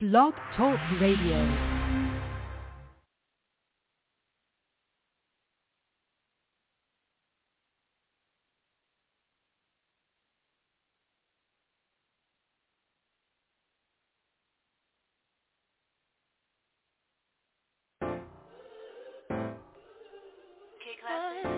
Blog Talk Radio. Ain't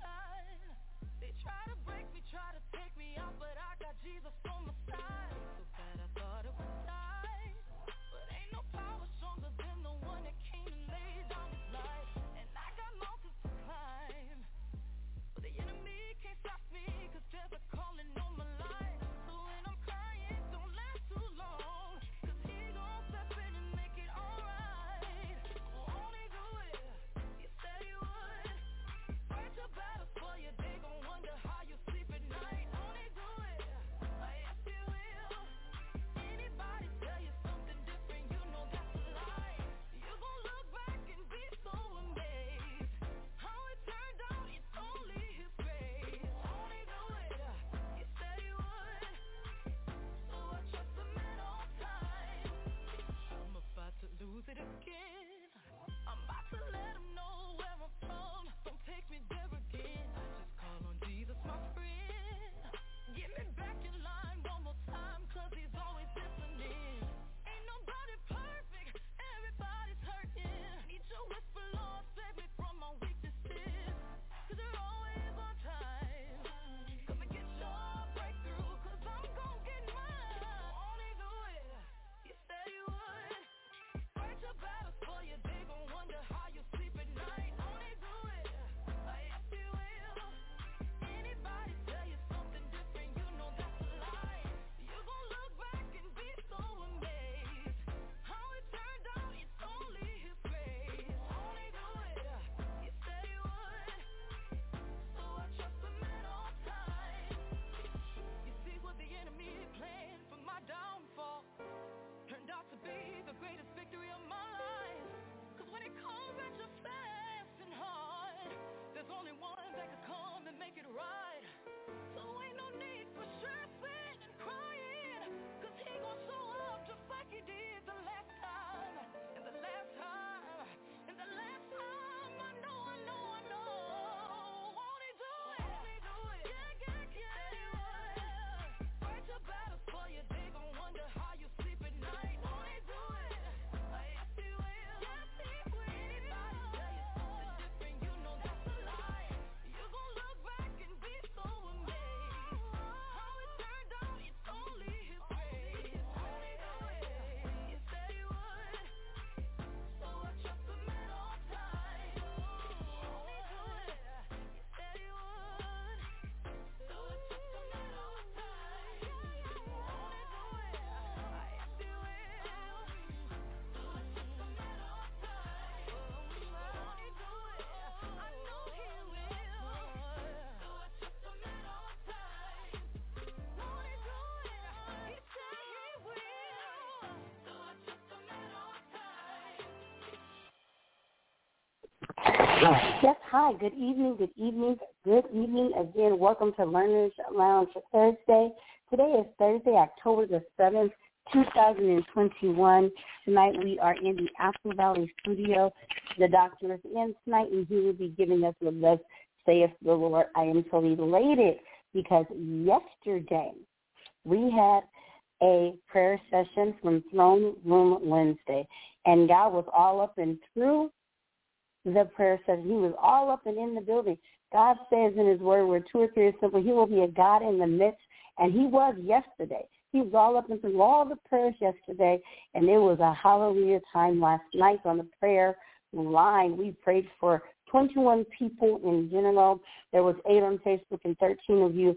shine. They try to break me, try to take me out, but I got Jesus on my side. Yes, hi. Good evening, good evening, good evening. Again, welcome to Learners Lounge Thursday. Today is Thursday, October the 7th, 2021. Tonight we are in the Apple Valley studio. The doctor is in tonight and he will be giving us the thus saith the Lord. I am so elated because yesterday we had a prayer session from Throne Room Wednesday and God was all up and through the prayer session. He was all up and in the building. God says in his word, where two or three are simple, he will be a God in the midst. And he was yesterday. He was all up and through all the prayers yesterday. And it was a hallelujah time last night on the prayer line. We prayed for 21 people in general. There was eight on Facebook and 13 of you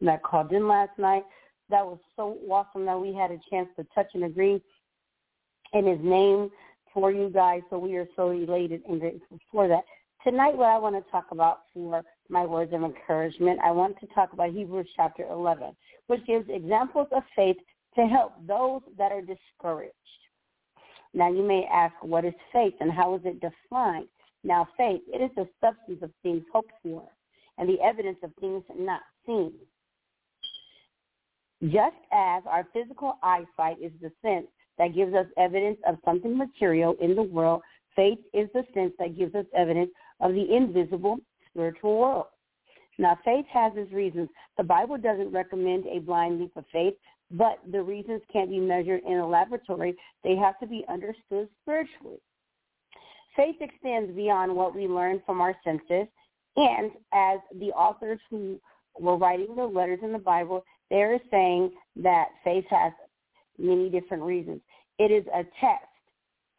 that called in last night. That was so awesome that we had a chance to touch and agree in his name for you guys. So we are so elated and grateful for that. Tonight, what I want to talk about for my words of encouragement, I want to talk about Hebrews chapter 11, which gives examples of faith to help those that are discouraged. Now, you may ask, what is faith and how is it defined? Now, faith, it is the substance of things hoped for and the evidence of things not seen. Just as our physical eyesight is the sense that gives us evidence of something material in the world, faith is the sense that gives us evidence of the invisible spiritual world. Now, faith has its reasons. The Bible doesn't recommend a blind leap of faith, but the reasons can't be measured in a laboratory. They have to be understood spiritually. Faith extends beyond what we learn from our senses, and as the authors who were writing the letters in the Bible, they're saying that faith has many different reasons. It is a test,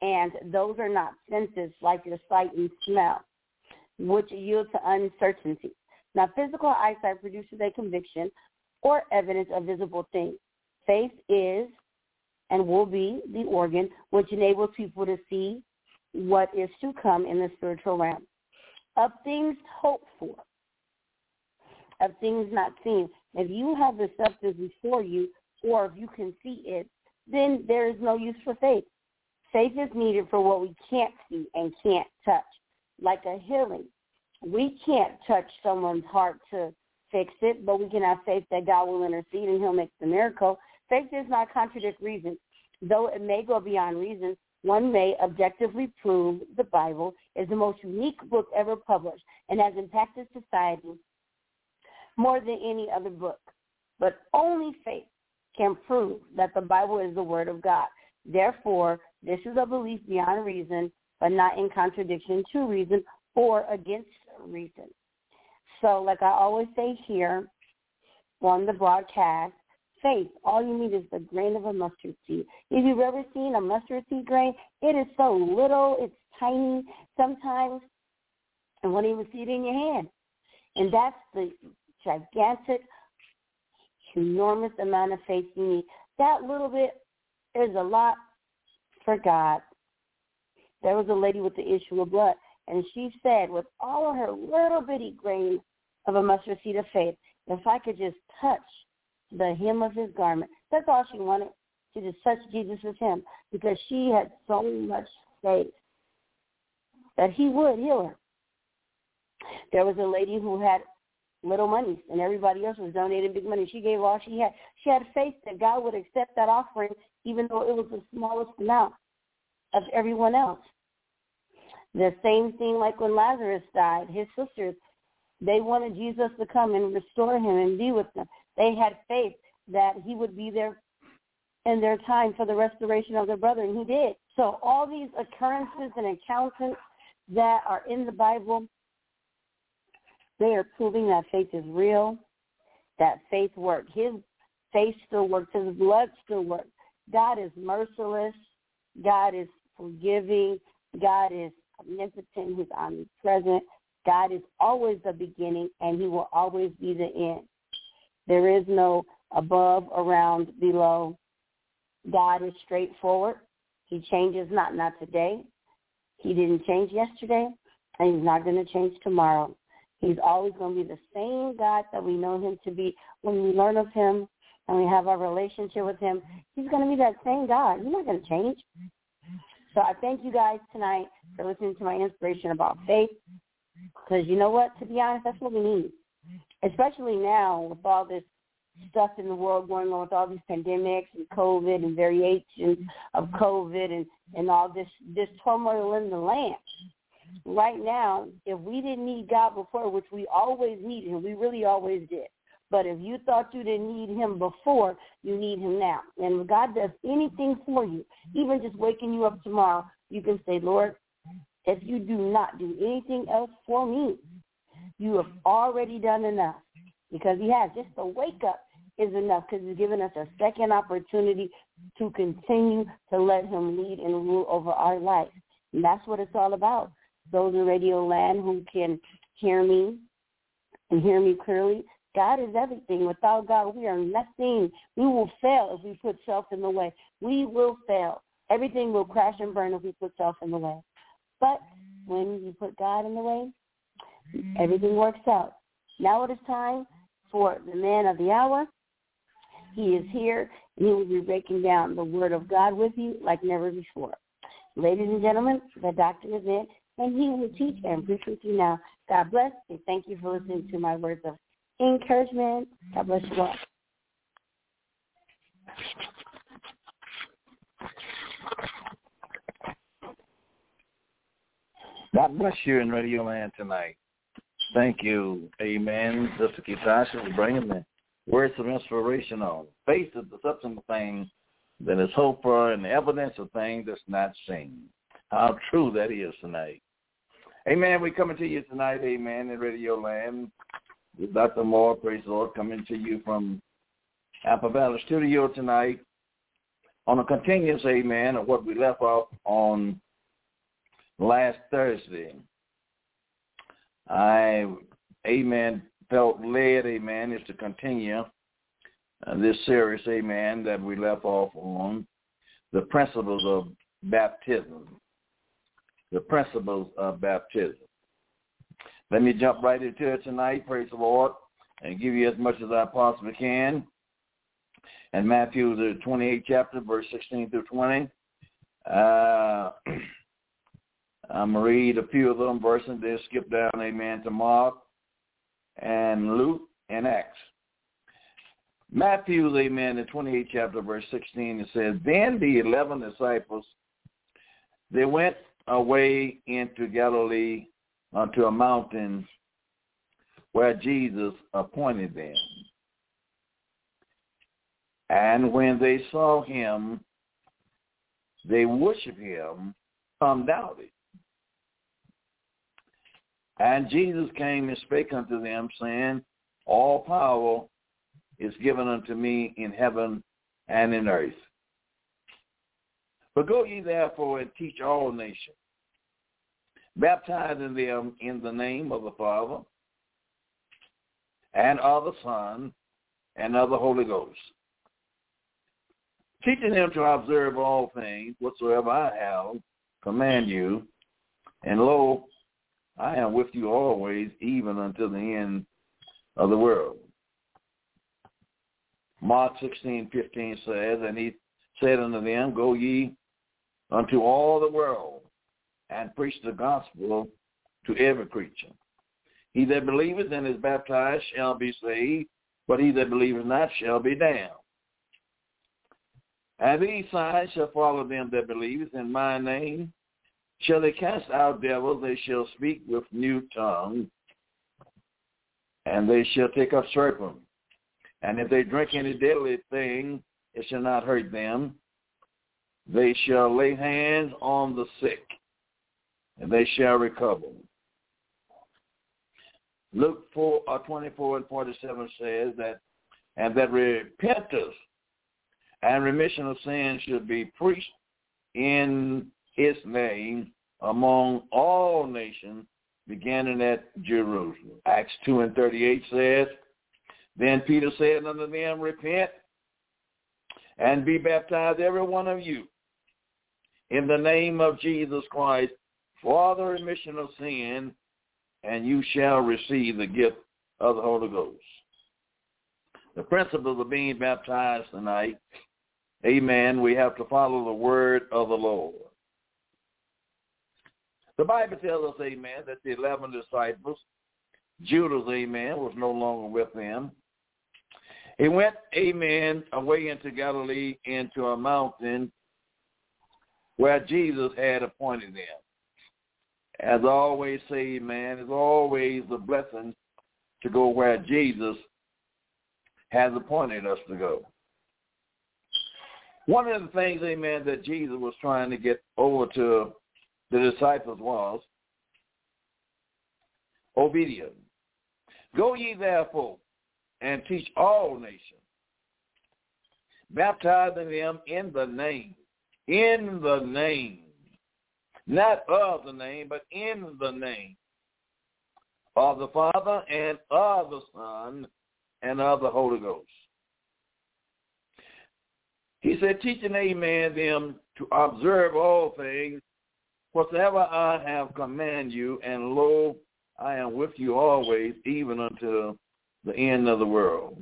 and those are not senses like your sight and smell, which yield to uncertainty. Now, physical eyesight produces a conviction or evidence of visible things. Faith is and will be the organ which enables people to see what is to come in the spiritual realm. Of things hoped for, of things not seen. If you have the substance before you, or if you can see it, then there is no use for faith. Faith is needed for what we can't see and can't touch, like a healing. We can't touch someone's heart to fix it, but we can have faith that God will intercede and he'll make the miracle. Faith does not contradict reason. Though it may go beyond reason, one may objectively prove the Bible is the most unique book ever published and has impacted society more than any other book. But only faith can prove that the Bible is the Word of God. Therefore, this is a belief beyond reason, but not in contradiction to reason or against reason. So like I always say here on the broadcast, faith, all you need is the grain of a mustard seed. If you've ever seen a mustard seed grain, it is so little, it's tiny sometimes, and won't even see it in your hand. And that's the gigantic, enormous amount of faith you need. That little bit is a lot for God. There was a lady with the issue of blood, and she said, with all of her little bitty grain of a mustard seed of faith, if I could just touch the hem of his garment, that's all she wanted. to just touch Jesus' hem because she had so much faith that he would heal her. There was a lady who had little money and everybody else was donating big money. She gave all she had. She had faith that God would accept that offering even though it was the smallest amount of everyone else. The same thing like when Lazarus died, his sisters, they wanted Jesus to come and restore him and be with them. They had faith that he would be there in their time for the restoration of their brother, and he did. So all these occurrences and encounters that are in the Bible, they are proving that faith is real, that faith works. His faith still works. His blood still works. God is merciless. God is forgiving. God is omnipotent. He's omnipresent. God is always the beginning, and he will always be the end. There is no above, around, below. God is straightforward. He changes not, not today. He didn't change yesterday, and he's not going to change tomorrow. He's always going to be the same God that we know him to be. When we learn of him and we have our relationship with him, he's going to be that same God. He's not going to change. So I thank you guys tonight for listening to my inspiration about faith. Because you know what? To be honest, that's what we need. Especially now with all this stuff in the world going on with all these pandemics and COVID and variations of COVID and, and all this, this turmoil in the land right now, if we didn't need God before, which we always needed him, we really always did. But if you thought you didn't need him before, you need him now. And God does anything for you, even just waking you up tomorrow, you can say, Lord, if you do not do anything else for me, you have already done enough. Because he has. Just to wake up is enough because he's given us a second opportunity to continue to let him lead and rule over our life. And that's what it's all about. Those in radio land who can hear me and hear me clearly, God is everything. Without God, we are nothing. We will fail if we put self in the way. We will fail. Everything will crash and burn if we put self in the way. But when you put God in the way, everything works out. Now it is time for the man of the hour. He is here, and he will be breaking down the word of God with you like never before. Ladies and gentlemen, the doctor is in, and he will teach and preach with you now. God bless, and thank you for listening to my words of encouragement. God bless you all. God bless you in Radio Land tonight. Thank you, Amen, Sister Ketasha, for bringing the words of inspiration on. Faith is the substance of things that is hoped for and the evidence of things that's not seen. How true that is tonight. Amen. We're coming to you tonight, amen, in Radio Land. With Dr. Moore, praise the Lord, coming to you from Apple Valley Studio tonight on a continuous, amen, of what we left off on last Thursday. I, amen, felt led, amen, is to continue uh, this series, amen, that we left off on the principles of baptism. The principles of baptism. Let me jump right into it tonight, praise the Lord, and give you as much as I possibly can. And Matthew, the 28th chapter, verse 16 through 20. Uh, I'm going to read a few of them verses, then skip down, amen, to Mark and Luke and Acts. Matthew, amen, the 28th chapter, verse 16, it says, Then the eleven disciples, they went away into Galilee unto a mountain where Jesus appointed them. And when they saw him, they worshiped him, some doubted. And Jesus came and spake unto them, saying, All power is given unto me in heaven and in earth. But go ye therefore and teach all nations, baptizing them in the name of the Father and of the Son and of the Holy Ghost, teaching them to observe all things whatsoever I have command you. And lo, I am with you always, even until the end of the world. Mark sixteen fifteen says, And he said unto them, Go ye unto all the world, and preach the gospel to every creature. He that believeth and is baptized shall be saved, but he that believeth not shall be damned. And these signs shall follow them that believe in my name. Shall they cast out devils, they shall speak with new tongues, and they shall take up serpents. And if they drink any deadly thing, it shall not hurt them. They shall lay hands on the sick, and they shall recover. Luke 4, uh, 24 and 47 says that, and that repentance and remission of sins should be preached in his name among all nations, beginning at Jerusalem. Acts 2 and 38 says, Then Peter said unto them, Repent and be baptized, every one of you, in the name of Jesus Christ for the remission of sin, and you shall receive the gift of the Holy Ghost. The principles of being baptized tonight, amen, we have to follow the word of the Lord. The Bible tells us, amen, that the 11 disciples, Judas, amen, was no longer with them. He went, amen, away into Galilee into a mountain where Jesus had appointed them. As I always say, man, it's always a blessing to go where Jesus has appointed us to go. One of the things, amen, that Jesus was trying to get over to the disciples was obedience. Go ye therefore and teach all nations, baptizing them in the name, in the name. not of the name, but in the name of the Father and of the Son and of the Holy Ghost. He said, teaching, amen, them to observe all things whatsoever I have commanded you, and lo, I am with you always, even until the end of the world.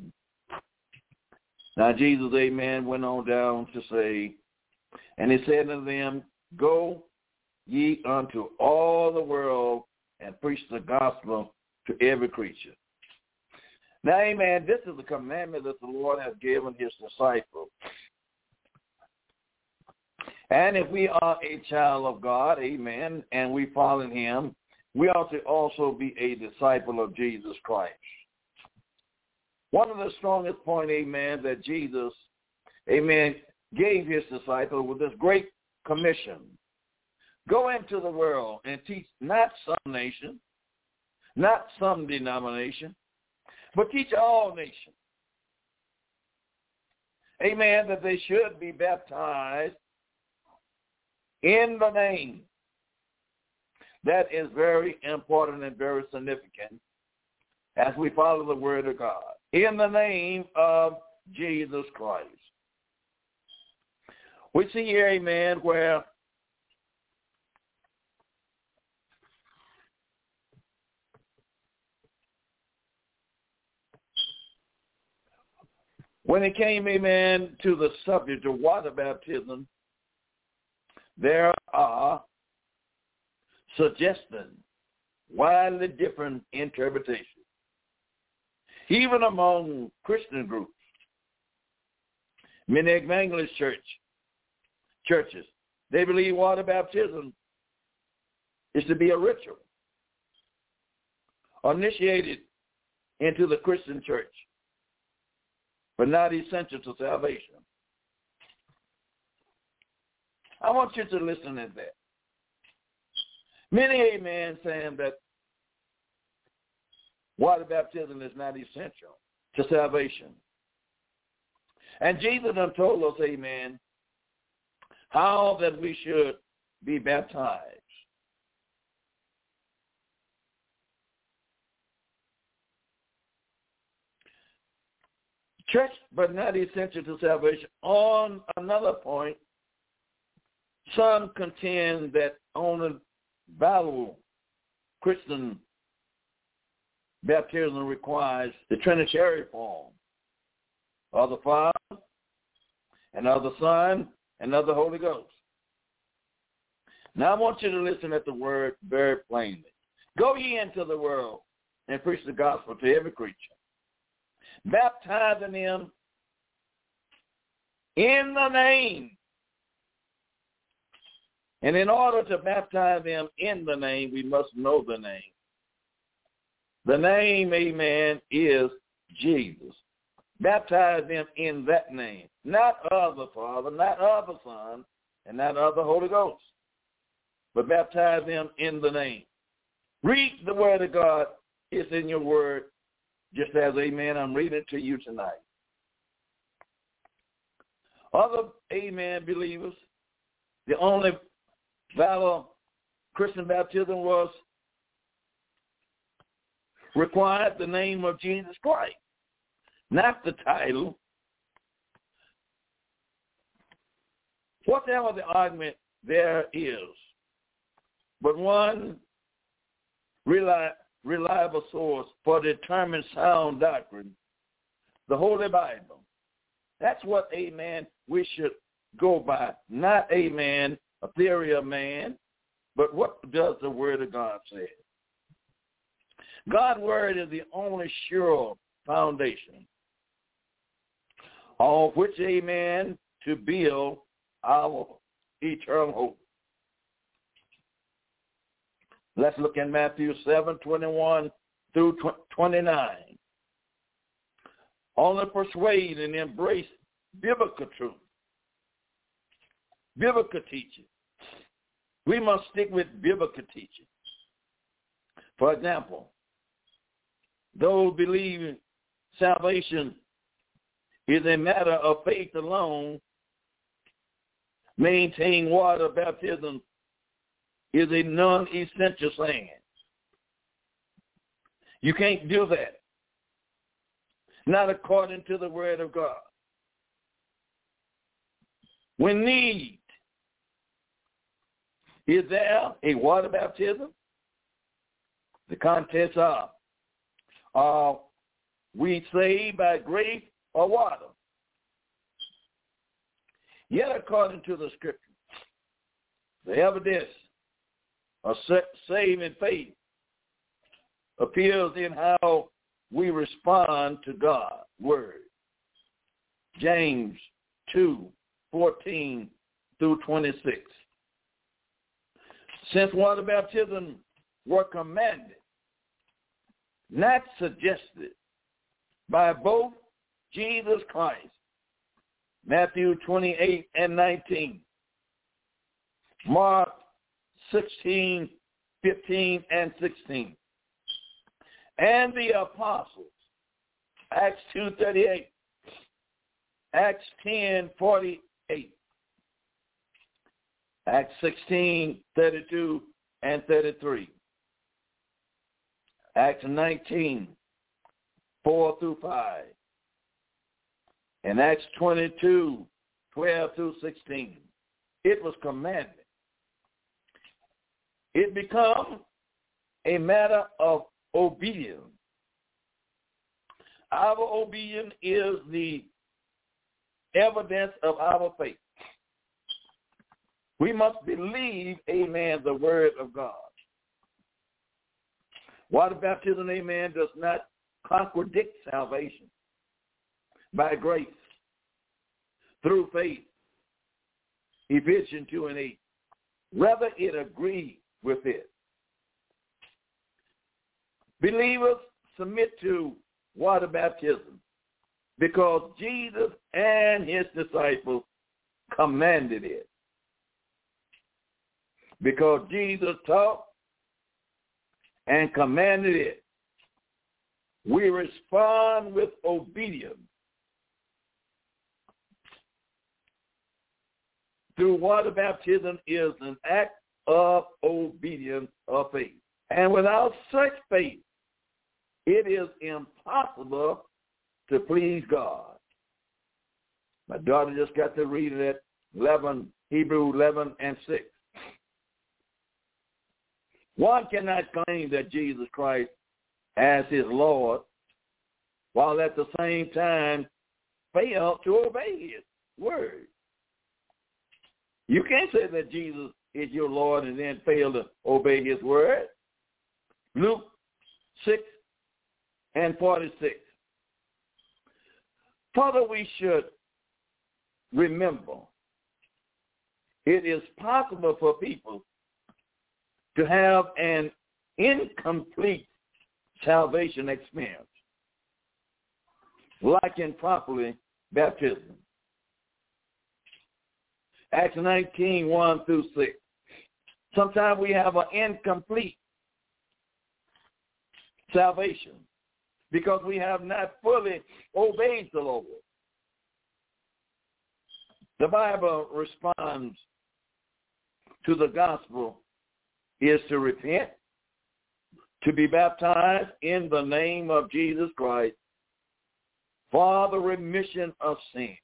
Now Jesus, amen, went on down to say, and he said unto them, Go ye unto all the world and preach the gospel to every creature. Now, amen, this is the commandment that the Lord has given his disciples. And if we are a child of God, amen, and we follow him, we ought to also be a disciple of Jesus Christ. One of the strongest point, amen, that Jesus, amen, gave his disciples with this great commission. Go into the world and teach not some nation, not some denomination, but teach all nations. Amen, that they should be baptized in the name. That is very important and very significant as we follow the word of God. In the name of Jesus Christ. We see here, amen, where when it came, amen, to the subject of water baptism, there are suggesting widely different interpretations. Even among Christian groups, many church churches, they believe water baptism is to be a ritual initiated into the Christian church, but not essential to salvation. I want you to listen to that. Many amen saying that water baptism is not essential to salvation. And Jesus done told us, amen, how that we should be baptized. Church, but not essential to salvation. On another point, some contend that only valuable Christian baptism requires the Trinitarian form of the Father and of the Son and of the Holy Ghost. Now I want you to listen at the word very plainly. Go ye into the world and preach the gospel to every creature, baptizing them in the name and in order to baptize them in the name, we must know the name. The name, amen, is Jesus. Baptize them in that name, not of the Father, not of the Son, and not of the Holy Ghost, but baptize them in the name. Read the word of God. It's in your word, just as, amen, I'm reading it to you tonight. Other, amen, believers, the only valid Christian baptism was required the name of Jesus Christ, not the title. Whatever the argument there is, but one reliable source for determined sound doctrine, the Holy Bible. That's what, amen, we should go by, not, amen, a theory of man, but what does the Word of God say? God's Word is the only sure foundation on which, amen, to build our eternal hope. Let's look in Matthew 7, 21 through 29. Only persuade and embrace biblical truth biblical teaching. We must stick with biblical teaching. For example, those believing salvation is a matter of faith alone, maintain water baptism is a non-essential saying. You can't do that. Not according to the word of God. When need, is there a water baptism? The contents are, are we saved by grace or water? Yet according to the scripture, the evidence of saving faith appears in how we respond to God's word. James 2, 14 through 26. Since water baptism were commanded, not suggested by both Jesus Christ, Matthew 28 and 19, Mark 16, 15 and 16, and the apostles, Acts 2.38, Acts 10.48, Acts 16, 32 and 33. Acts 19, 4 through 5. And Acts 22, 12 through 16. It was commanded. It becomes a matter of obedience. Our obedience is the evidence of our faith. We must believe, amen, the word of God. Water baptism, amen, does not contradict salvation by grace through faith. Ephesians 2 and 8. Whether it agrees with it. Believers submit to water baptism because Jesus and his disciples commanded it because Jesus taught and commanded it. We respond with obedience through water baptism is an act of obedience of faith. And without such faith, it is impossible to please God. My daughter just got to read it at 11, Hebrew 11 and 6. One cannot claim that Jesus Christ as his Lord while at the same time fail to obey his word. You can't say that Jesus is your Lord and then fail to obey his word. Luke 6 and 46. Father, we should remember it is possible for people to have an incomplete salvation experience, like improperly baptism. Acts 19, 1 through 6. Sometimes we have an incomplete salvation because we have not fully obeyed the Lord. The Bible responds to the gospel is to repent, to be baptized in the name of Jesus Christ for the remission of sin,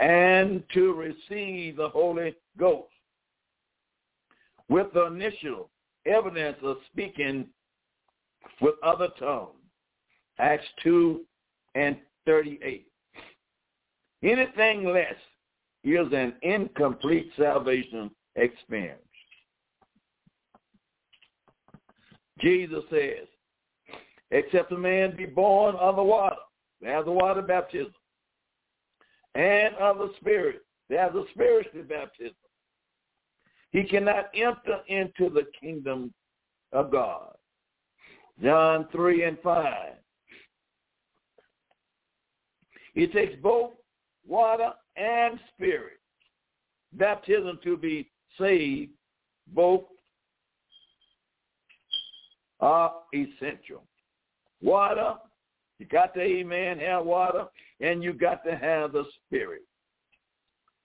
and to receive the Holy Ghost with the initial evidence of speaking with other tongues. Acts 2 and 38. Anything less is an incomplete salvation experience. Jesus says, except a man be born of the water, there's the water baptism, and of the Spirit, there's the spiritual baptism. He cannot enter into the kingdom of God. John 3 and 5. It takes both water and spirit. Baptism to be saved, both are essential. Water, you got to, amen, have water, and you got to have the Spirit.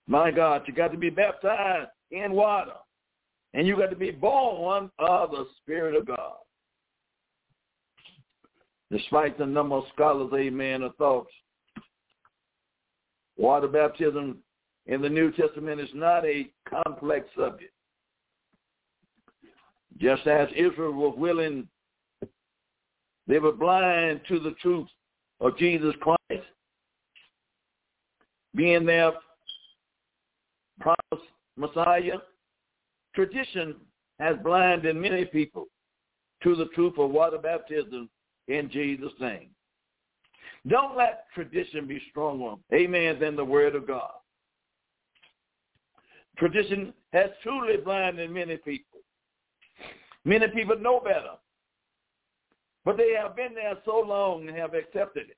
My God, you got to be baptized in water. And you got to be born of the Spirit of God. Despite the number of scholars, amen, of thoughts, water baptism in the New Testament is not a complex subject. Just as Israel was willing, they were blind to the truth of Jesus Christ, being their promised Messiah. Tradition has blinded many people to the truth of water baptism in Jesus' name. Don't let tradition be stronger, amen, than the word of God. Tradition has truly blinded many people. Many people know better. But they have been there so long and have accepted it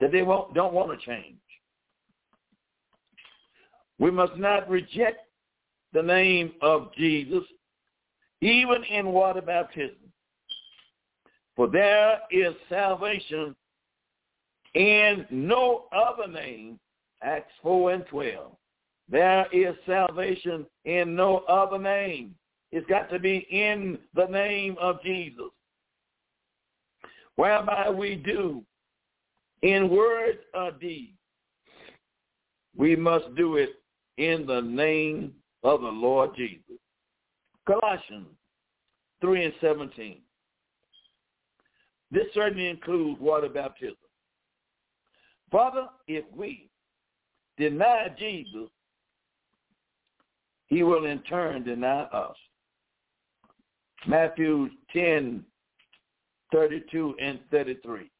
that they won't, don't want to change. We must not reject the name of Jesus, even in water baptism. For there is salvation in no other name, Acts 4 and 12. There is salvation in no other name. It's got to be in the name of Jesus. Whereby we do in word or deed, we must do it in the name of the Lord Jesus. Colossians 3 and 17. This certainly includes water baptism. Father, if we deny Jesus, he will in turn deny us. Matthew 10, 32 and 33.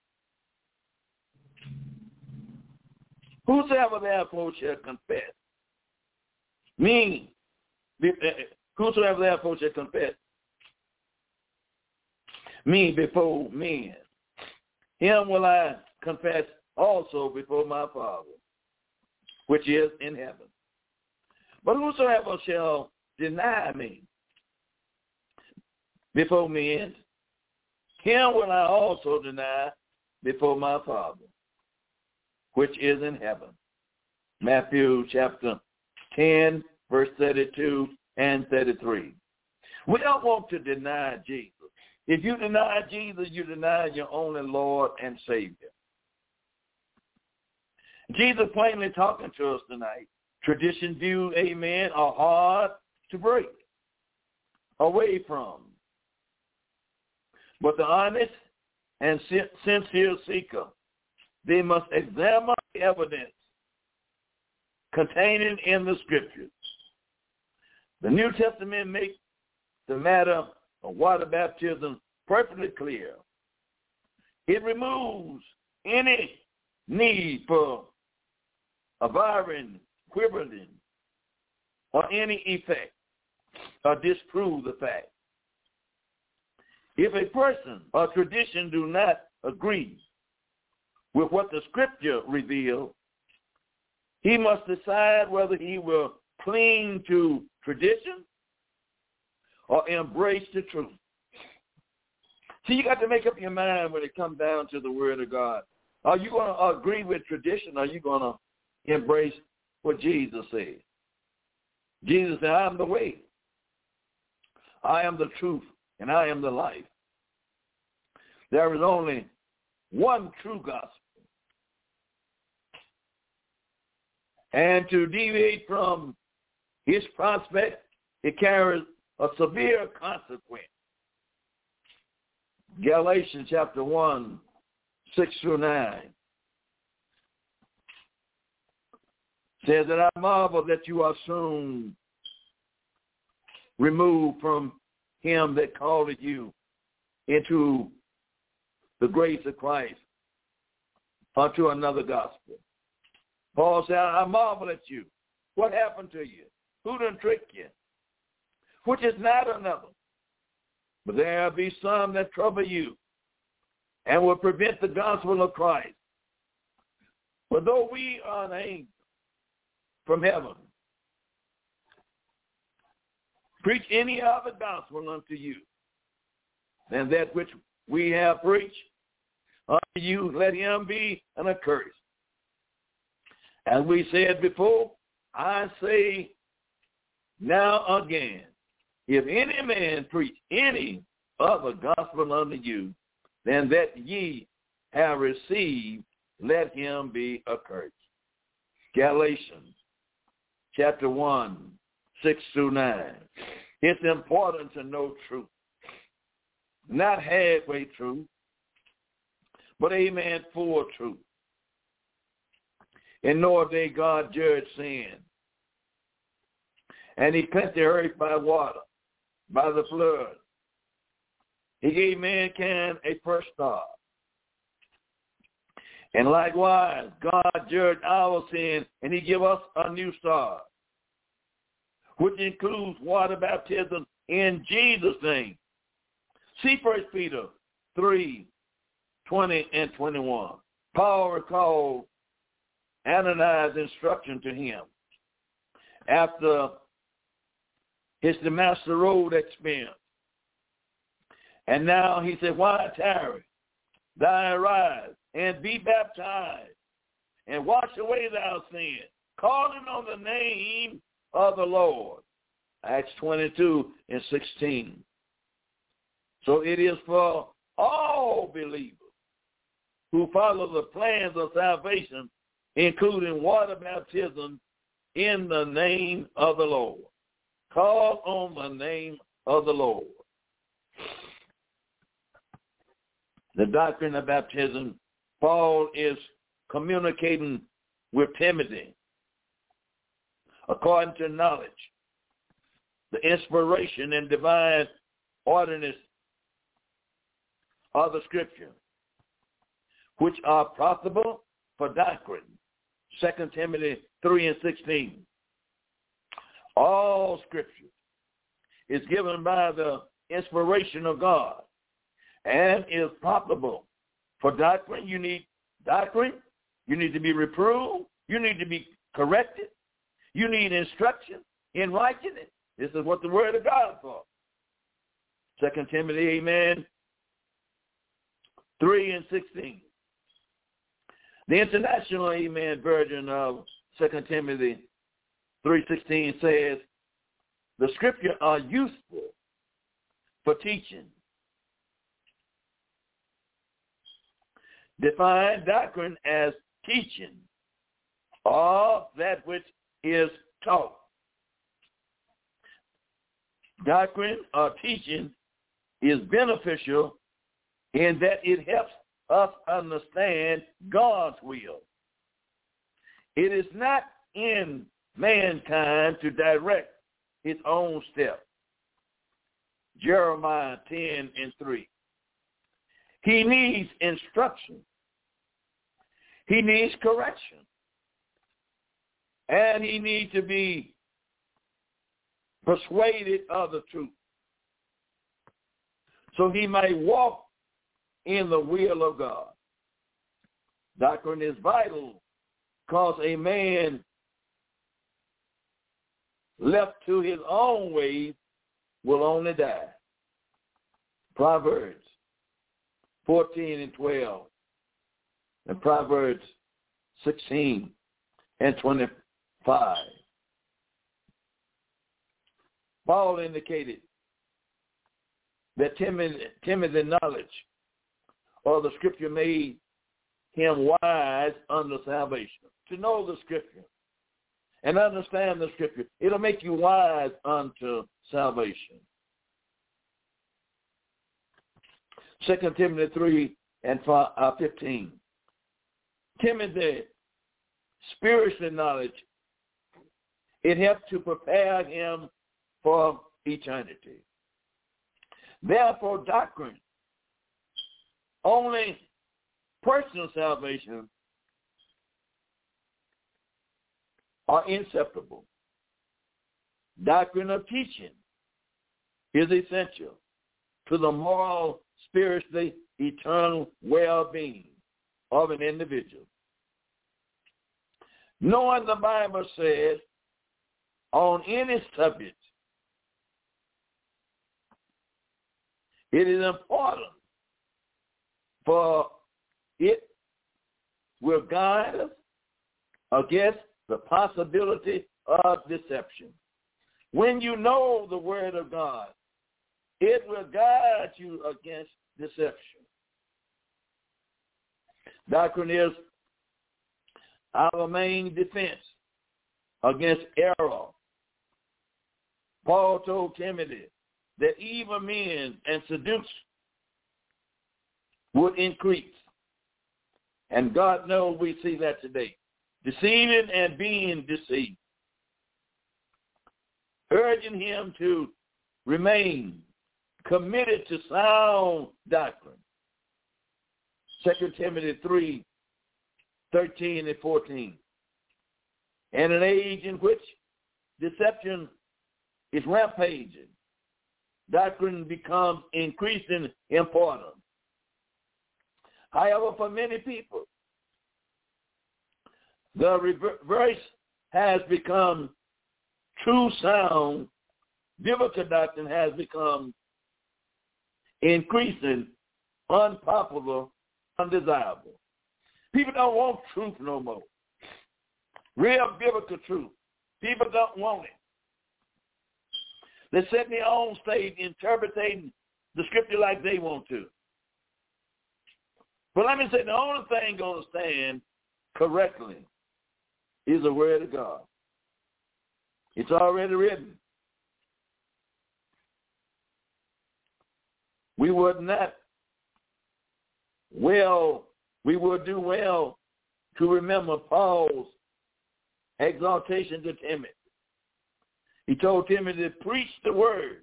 Whosoever therefore shall confess me, uh, whosoever therefore shall confess me before men, him will I confess also before my Father, which is in heaven. But whosoever shall deny me before men, him will I also deny before my Father, which is in heaven. Matthew chapter 10, verse 32 and 33. We don't want to deny Jesus. If you deny Jesus, you deny your only Lord and Savior. Jesus plainly talking to us tonight. Tradition view, amen, are hard to break away from. But the honest and sincere seeker, they must examine the evidence contained in the scriptures. The New Testament makes the matter of water baptism perfectly clear. It removes any need for averring, quivering, or any effect, or disprove the fact. If a person or tradition do not agree with what the scripture reveals, he must decide whether he will cling to tradition or embrace the truth. See, you got to make up your mind when it comes down to the word of God. Are you going to agree with tradition? Or are you going to embrace what Jesus said? Jesus said, I am the way. I am the truth and I am the life. There is only one true gospel. And to deviate from his prospect, it carries a severe consequence. Galatians chapter 1, 6 through 9 says that I marvel that you are soon removed from him that called you into the grace of Christ unto another gospel. Paul said, I marvel at you. What happened to you? Who done tricked you? Which is not another. But there be some that trouble you and will prevent the gospel of Christ. For though we are an angel from heaven, preach any other gospel unto you than that which we have preached unto you, let him be an accursed. As we said before, I say Now again, if any man preach any other gospel unto you than that ye have received, let him be accursed. Galatians chapter 1, 6 through 9. It's important to know truth. Not halfway truth, but amen, full truth. And Noah day God judge sin. And he cleansed the earth by water, by the flood. He gave mankind a first start. And likewise, God judged our sin, and he gave us a new start, which includes water baptism in Jesus' name. See First Peter 3, 20 and 21. Paul recalled Ananias' instruction to him after his Damascus Road experience. And now he said, why tarry? Thy arise and be baptized and wash away thy sin, calling on the name of the Lord. Acts 22 and 16. So it is for all believers who follow the plans of salvation, including water baptism in the name of the Lord. Call on the name of the Lord. The doctrine of baptism, Paul is communicating with Timothy according to knowledge, the inspiration and divine ordinance of the scripture, which are profitable for doctrine. 2 Timothy 3 and 16. All scripture is given by the inspiration of God and is profitable for doctrine. You need doctrine. You need to be reproved. You need to be corrected. You need instruction in righteousness. This is what the word of God for. Second Timothy, amen, 3 and 16. The international, amen, version of Second Timothy 3.16 says, the scripture are useful for teaching. Define doctrine as teaching of that which is taught. Doctrine or teaching is beneficial in that it helps us understand God's will. It is not in mankind to direct his own steps. Jeremiah 10 and 3. He needs instruction. He needs correction. And he needs to be persuaded of the truth. So he may walk in the will of God. Doctrine is vital because a man left to his own ways will only die. Proverbs 14 and 12 and Proverbs 16 and 25. Paul indicated that Timothy, knowledge or the scripture made him wise unto salvation. To know the scripture and understand the scripture, it'll make you wise unto salvation. Second Timothy 3 and uh, 15. Timothy, spiritual knowledge, it helped to prepare him for eternity. Therefore, doctrine only personal salvation are inseparable. Doctrine of teaching is essential to the moral, spiritually, eternal well-being of an individual. Knowing the Bible says on any subject, it is important for it will guide us against the possibility of deception. When you know the word of God, it will guide you against deception. Doctrine is our main defense against error. Paul told Timothy that evil men and seducers would increase. And God knows we see that today. Deceiving and being deceived. Urging him to remain committed to sound doctrine. 2 Timothy 3, 13 and 14. And an age in which deception is rampaging, doctrine becomes increasing important. However, for many people, the reverse has become true sound. Biblical doctrine has become increasing, unpopular, undesirable. People don't want truth no more. Real biblical truth. People don't want it. They're me on stage, interpreting the scripture like they want to. But let me say, the only thing going to stand correctly is the word of God. It's already written. We would not well, we would do well to remember Paul's exaltation to Timothy. He told Timothy to preach the word.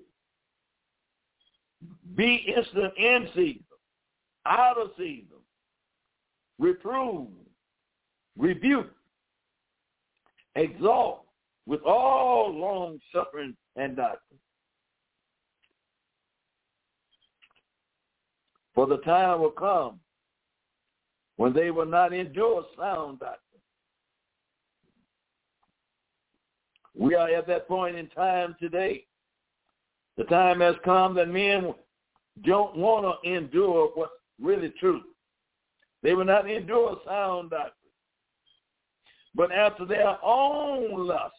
Be instant in season, out of season, reprove, rebuke, exalt with all long suffering and doctrine. For the time will come when they will not endure sound doctrine. We are at that point in time today. The time has come that men don't want to endure what's really true. They will not endure sound doctrine. But after their own lust,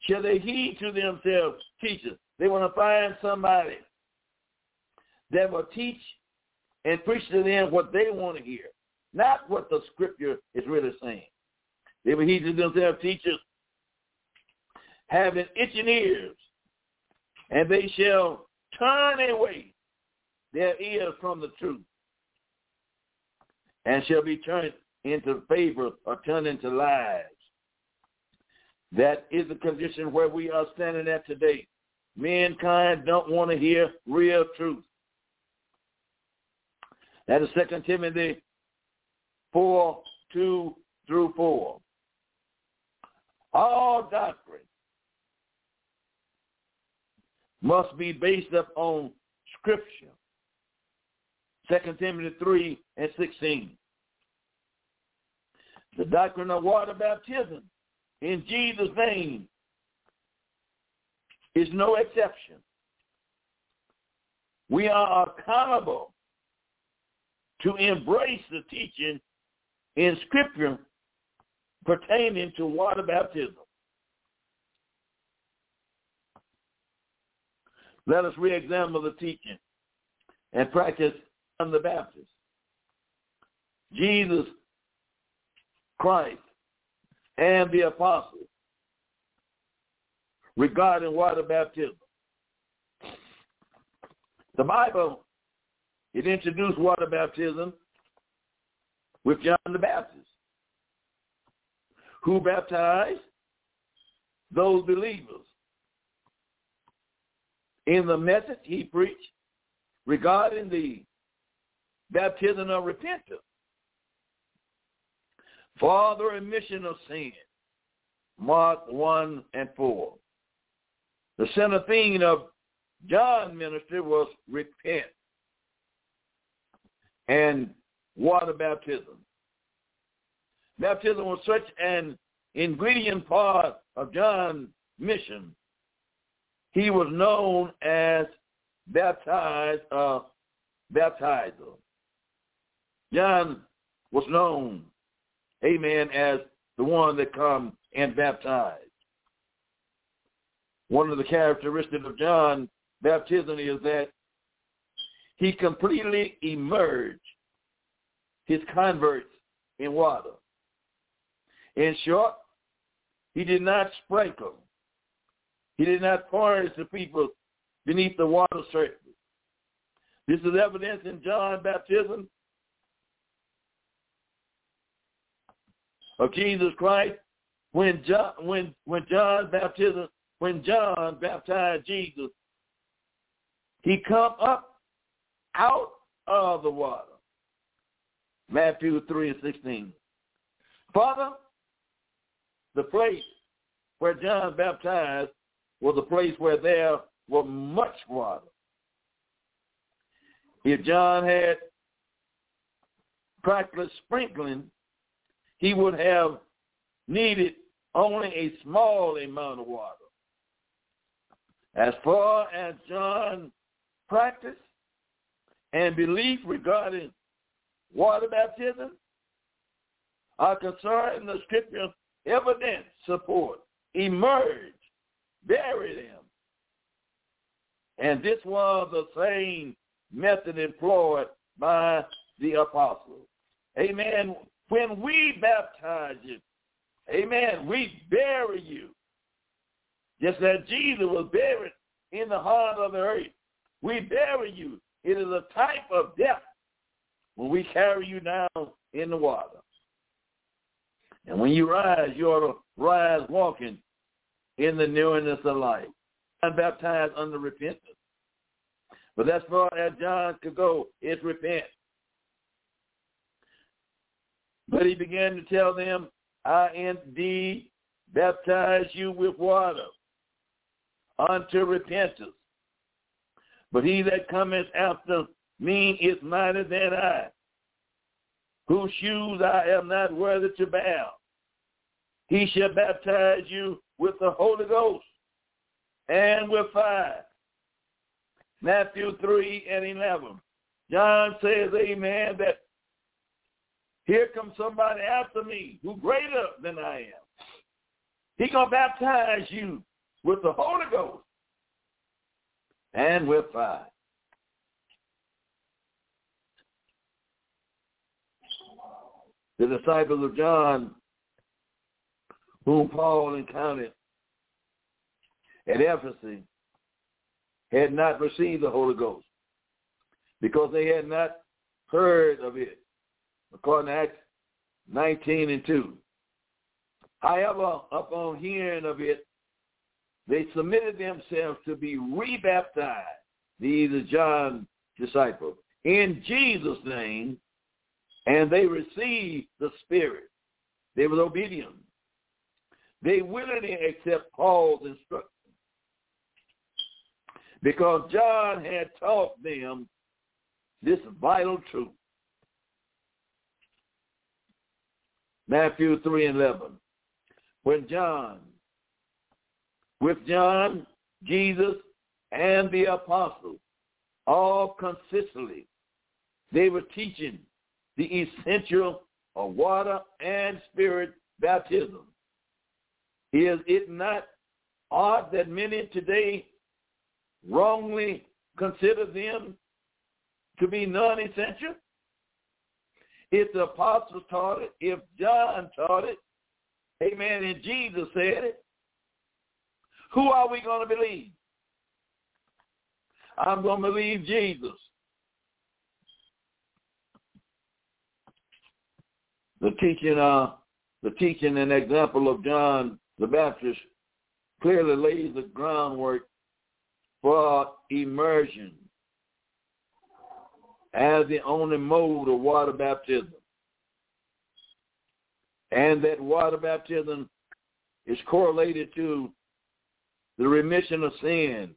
shall they heed to themselves teachers. They want to find somebody that will teach and preach to them what they want to hear, not what the scripture is really saying. They will heed to themselves teachers having itching ears, and they shall turn away their ears from the truth, and shall be turned into favor or turned into lies. That is the condition where we are standing at today. Mankind don't want to hear real truth. That is 2 Timothy 4, 2 through 4. All doctrine must be based upon Scripture. 2 Timothy 3 and 16. The doctrine of water baptism in Jesus' name is no exception. We are accountable to embrace the teaching in Scripture pertaining to water baptism. Let us re-examine the teaching and practice on the Baptist. Jesus Christ and the apostles regarding water baptism. The Bible it introduced water baptism with John the Baptist, who baptized those believers. In the message he preached regarding the baptism of repentance for the remission of sin, Mark 1 and 4. The center theme of John's ministry was repent and water baptism. Baptism was such an ingredient part of John's mission. He was known as baptized, uh, baptizer. John was known, amen, as the one that come and baptized. one of the characteristics of John baptism is that he completely immersed his converts in water. In short, he did not sprinkle. He did not punish the people beneath the water surface. This is evidence in John's baptism of Jesus Christ when John when when John baptism when John baptized Jesus, he come up out of the water. Matthew 3 and 16. Father, the place where John baptized was a place where there was much water. If John had practiced sprinkling, he would have needed only a small amount of water. As far as John practice and belief regarding water baptism are concerned, the scripture evidence support emerge, bury them. And this was the same method employed by the apostles. Amen. When we baptize you, amen, we bury you. Just as Jesus was buried in the heart of the earth, we bury you. It is a type of death when we carry you down in the water. And when you rise, you ought to rise walking in the newness of life. Baptized under repentance. But as far as John could go, is repent. But he began to tell them, I indeed baptize you with water unto repentance. But he that cometh after me is mightier than I, whose shoes I am not worthy to bear. He shall baptize you with the Holy Ghost and with fire. Matthew 3 and 11. John says, amen, that here comes somebody after me who greater than I am. He going to baptize you with the Holy Ghost and with fire. The disciples of John, whom Paul encountered at Ephesus, had not received the Holy Ghost because they had not heard of it, according to Acts 19 and 2. However, upon hearing of it, they submitted themselves to be rebaptized, these are John's disciples, in Jesus' name, and they received the Spirit. They were obedient. They willingly accept Paul's instruction because John had taught them this vital truth. Matthew 3 and 11. When John with John, Jesus, and the apostles, all consistently. They were teaching the essential of water and spirit baptism. Is it not odd that many today wrongly consider them to be non-essential? If the apostles taught it, if John taught it, amen, and Jesus said it, who are we going to believe? I'm going to believe Jesus. The teaching, uh, the teaching and example of John the Baptist clearly lays the groundwork for immersion as the only mode of water baptism. And that water baptism is correlated to the remission of sin,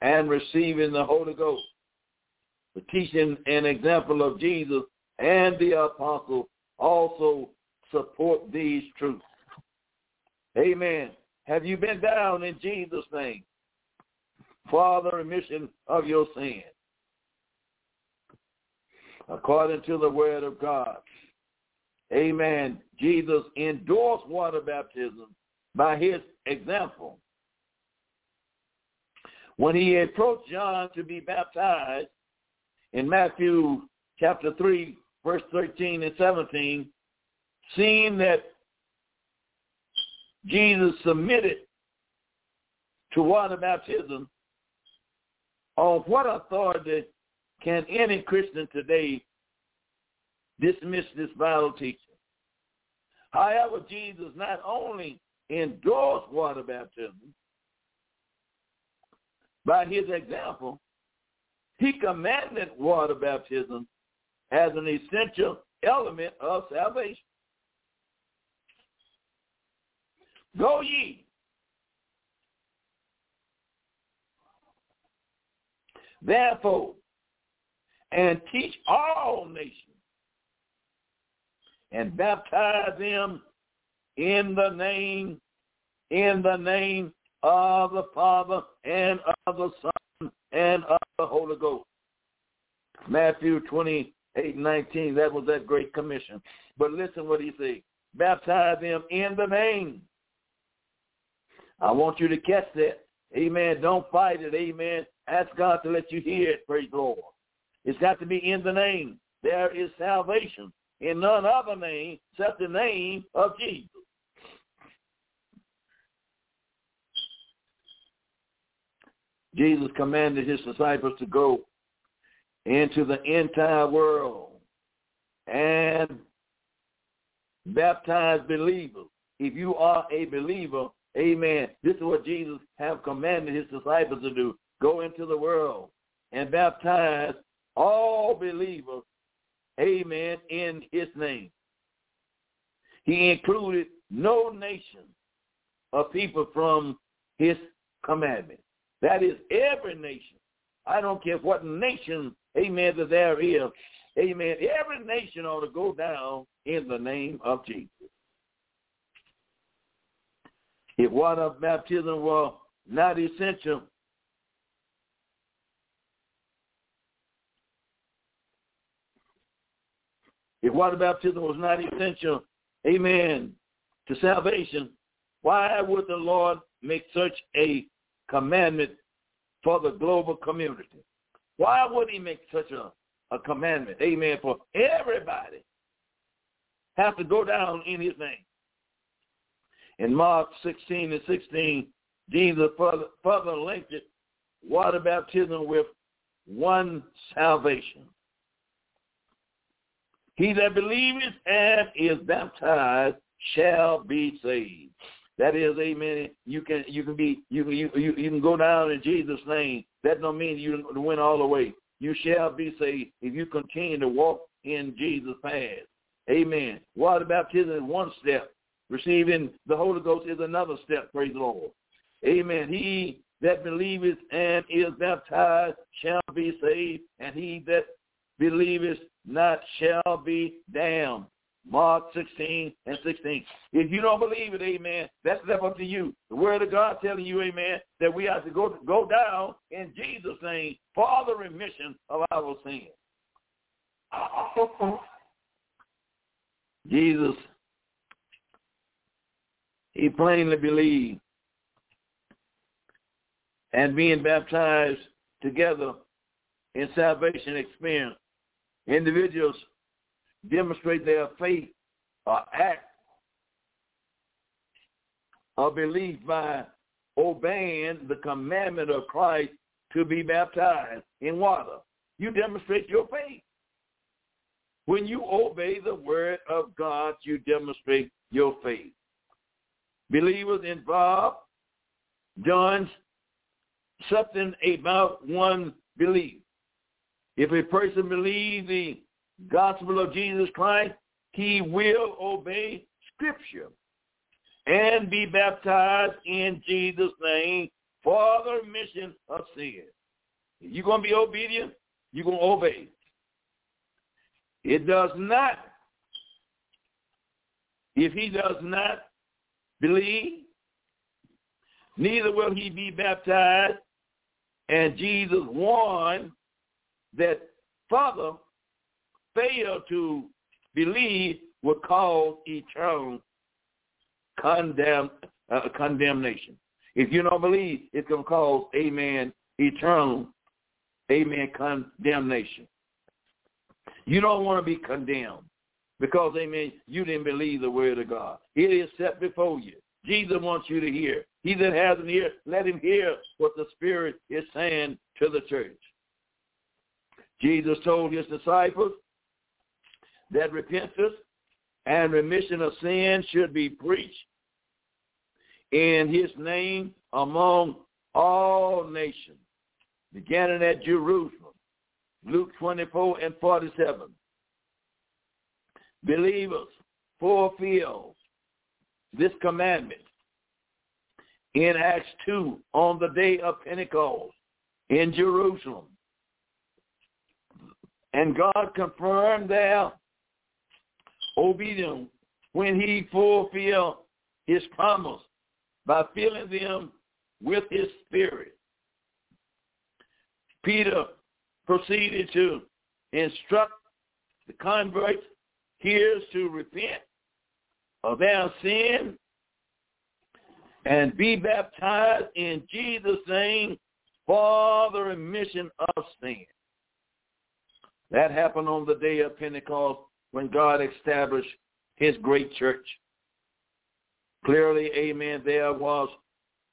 and receiving the Holy Ghost. The teaching and example of Jesus and the apostle also support these truths. Amen. Have you been down in Jesus' name for the remission of your sin? According to the word of God. Amen. Jesus endorsed water baptism by his example When he approached John to be baptized in Matthew chapter 3, verse 13 and 17, seeing that Jesus submitted to water baptism, on what authority can any Christian today dismiss this vital teaching? However, Jesus not only endorsed water baptism, by his example, he commanded water baptism as an essential element of salvation. Go ye. Therefore, and teach all nations and baptize them in the name, in the name of the Father and of the Son and of the Holy Ghost. Matthew 28, 19, that was that great commission. But listen what he said. Baptize them in the name I want you to catch that. Amen. Don't fight it. Amen. Ask God to let you hear it. Praise the Lord. It's got to be in the name. There is salvation in none other name except the name of Jesus. Jesus commanded his disciples to go into the entire world and baptize believers. If you are a believer, Amen. This is what Jesus have commanded his disciples to do. Go into the world and baptize all believers, amen, in his name. He included no nation of people from his commandment. That is every nation. I don't care what nation, amen, that there is. Amen. Every nation ought to go down in the name of Jesus. If water baptism were not essential, if water baptism was not essential, amen, to salvation, why would the Lord make such a commandment for the global community? Why would he make such a, a commandment, amen, for everybody have to go down in his name? In Mark 16 and 16, Jesus further, further linked it, water baptism with one salvation. He that believeth and is baptized shall be saved. That is, amen. You can you can be you can you, you, can go down in Jesus' name. That don't mean you win all the way. You shall be saved if you continue to walk in Jesus' path. Amen. Water baptism is one step. Receiving the Holy Ghost is another step, praise the Lord. Amen. He that believeth and is baptized shall be saved, and he that believeth not shall be damned. Mark 16 and 16. If you don't believe it, amen, that's left up to you. The word of God telling you, amen, that we have to go go down in Jesus' name for the remission of our sins. Jesus he plainly believed. And being baptized together in salvation experience, individuals demonstrate their faith or act of belief by obeying the commandment of Christ to be baptized in water. You demonstrate your faith. When you obey the word of God, you demonstrate your faith believers involved joins something about one belief. If a person believes the gospel of Jesus Christ, he will obey Scripture and be baptized in Jesus' name for the remission of sin. You're going to be obedient, you're going to obey. It does not, if he does not believe, neither will he be baptized. And Jesus warned that Father failed to believe would cause eternal condemn, uh, condemnation. If you don't believe, it's going to cause, amen, eternal, amen, condemnation. You don't want to be condemned because, amen, you didn't believe the word of God. It is set before you. Jesus wants you to hear. He that has an ear, let him hear what the Spirit is saying to the church. Jesus told his disciples that repentance and remission of sin should be preached in his name among all nations, beginning at Jerusalem. Luke 24 and 47. Believers fulfill this commandment in Acts 2 on the day of Pentecost in Jerusalem. And God confirmed their obedience when he fulfilled his promise by filling them with his spirit. Peter proceeded to instruct the converts here to repent of their sin and be baptized in Jesus' name for the remission of sin. That happened on the day of Pentecost when God established his great church. Clearly, amen, there was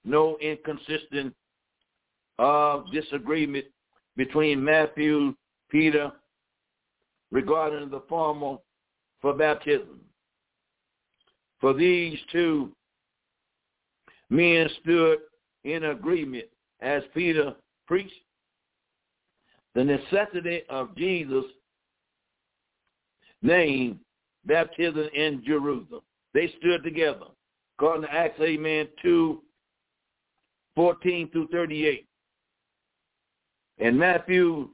no inconsistent uh, disagreement between Matthew, Peter, regarding the formal for baptism. For these two men stood in agreement as Peter preached the necessity of Jesus' name baptism in Jerusalem. They stood together. According to Acts, amen, 2, 14 through 38. And Matthew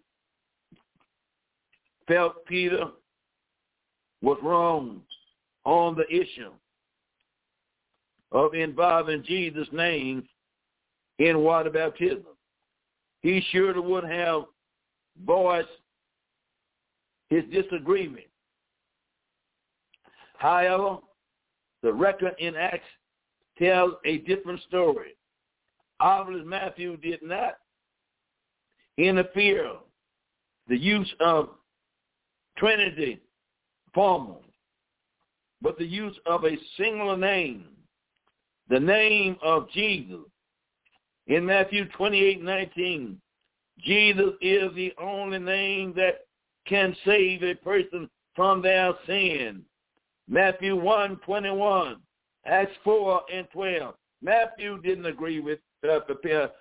felt Peter was wrong on the issue of involving Jesus' name in water baptism. He surely would have voiced his disagreement. However, the record in Acts tells a different story. Obviously, Matthew did not interfere the use of Trinity formal, but the use of a singular name, the name of Jesus. In Matthew 28, 19, Jesus is the only name that can save a person from their sin. Matthew 1, 21, Acts 4 and 12. Matthew didn't agree with, uh,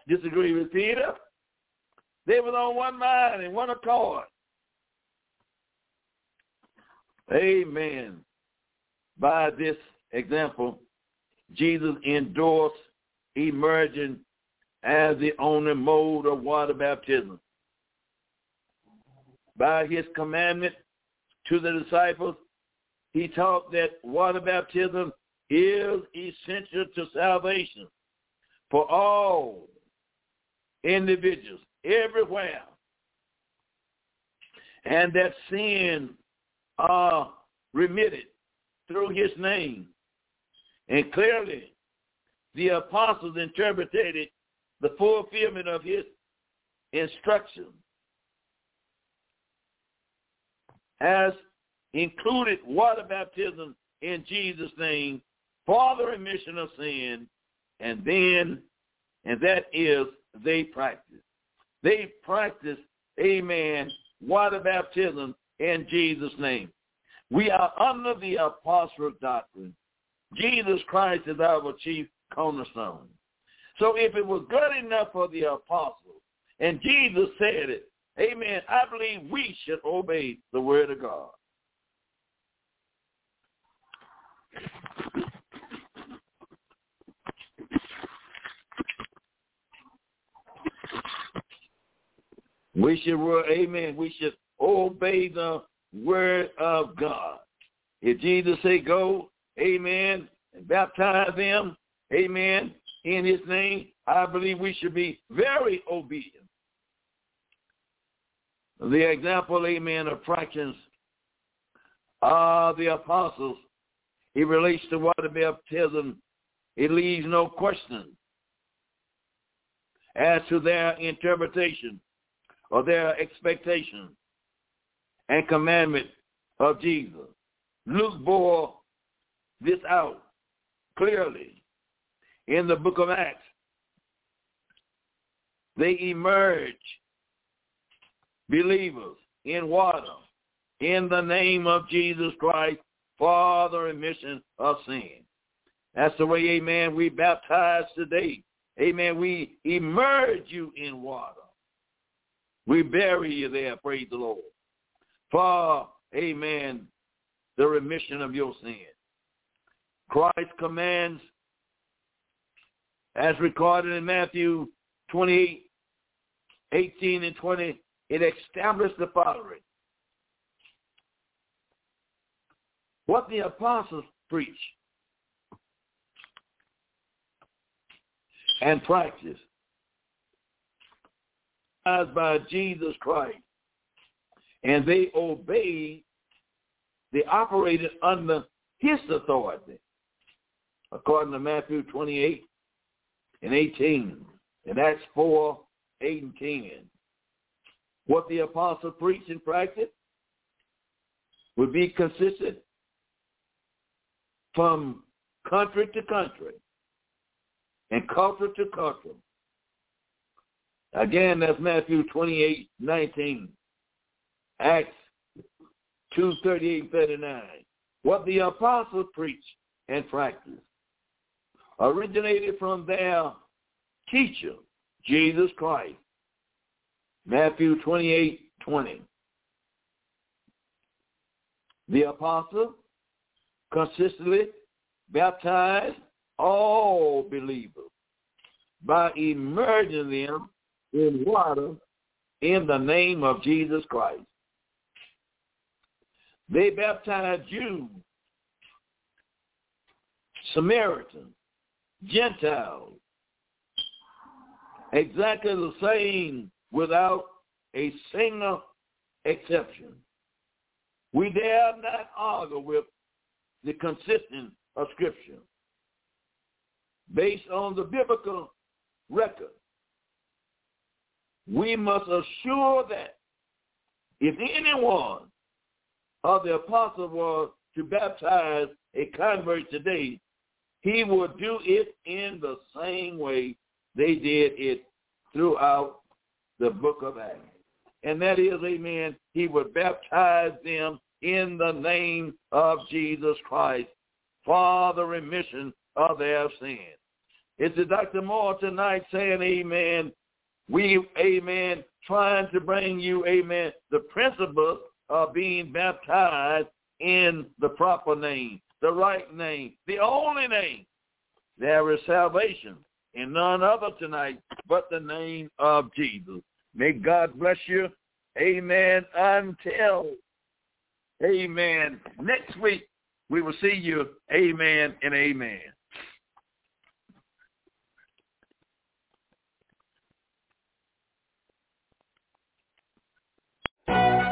disagree with Peter. They were on one mind and one accord. Amen. By this example, Jesus endorsed emerging as the only mode of water baptism. By his commandment to the disciples, he taught that water baptism is essential to salvation for all individuals everywhere. And that sin are remitted through his name. And clearly, the apostles interpreted the fulfillment of his instruction as included water baptism in Jesus' name for the remission of sin, and then, and that is they practice. They practice, amen, water baptism in Jesus' name. We are under the apostolic doctrine. Jesus Christ is our chief cornerstone. So if it was good enough for the apostles, and Jesus said it, amen, I believe we should obey the word of God. We should, amen, we should obey the word of God. If Jesus say go, amen, and baptize them, amen, in his name, I believe we should be very obedient. The example, amen, of fractions of the apostles, he relates to water baptism. It leaves no question as to their interpretation or their expectation and commandment of Jesus. Luke bore this out clearly in the book of Acts. They emerge believers in water in the name of Jesus Christ for the remission of sin. That's the way, amen, we baptize today. Amen. We immerse you in water. We bury you there, praise the Lord. For, amen, the remission of your sin. Christ commands, as recorded in Matthew 28, 18 and 20, it established the following. What the apostles preach and practice as by Jesus Christ. And they obeyed, they operated under his authority, according to Matthew 28 and 18, and Acts 4, 8 and 10. What the apostle preached and practiced would be consistent from country to country and culture to culture. Again, that's Matthew 28, 19. Acts 2, 38, 39. What the apostles preached and practiced originated from their teacher, Jesus Christ. Matthew 28, 20. The apostle consistently baptized all believers by immersing them in water in the name of Jesus Christ. They baptized Jews, Samaritans, Gentiles, exactly the same without a single exception. We dare not argue with the consistency of Scripture based on the biblical record. We must assure that if anyone of the apostle was to baptize a convert today, he would do it in the same way they did it throughout the book of Acts. And that is, amen, he would baptize them in the name of Jesus Christ for the remission of their sins. It's Dr. Moore tonight saying, amen, we, amen, trying to bring you, amen, the principle of being baptized in the proper name, the right name, the only name. There is salvation in none other tonight but the name of Jesus. May God bless you. Amen. Until, amen, next week we will see you. Amen and amen.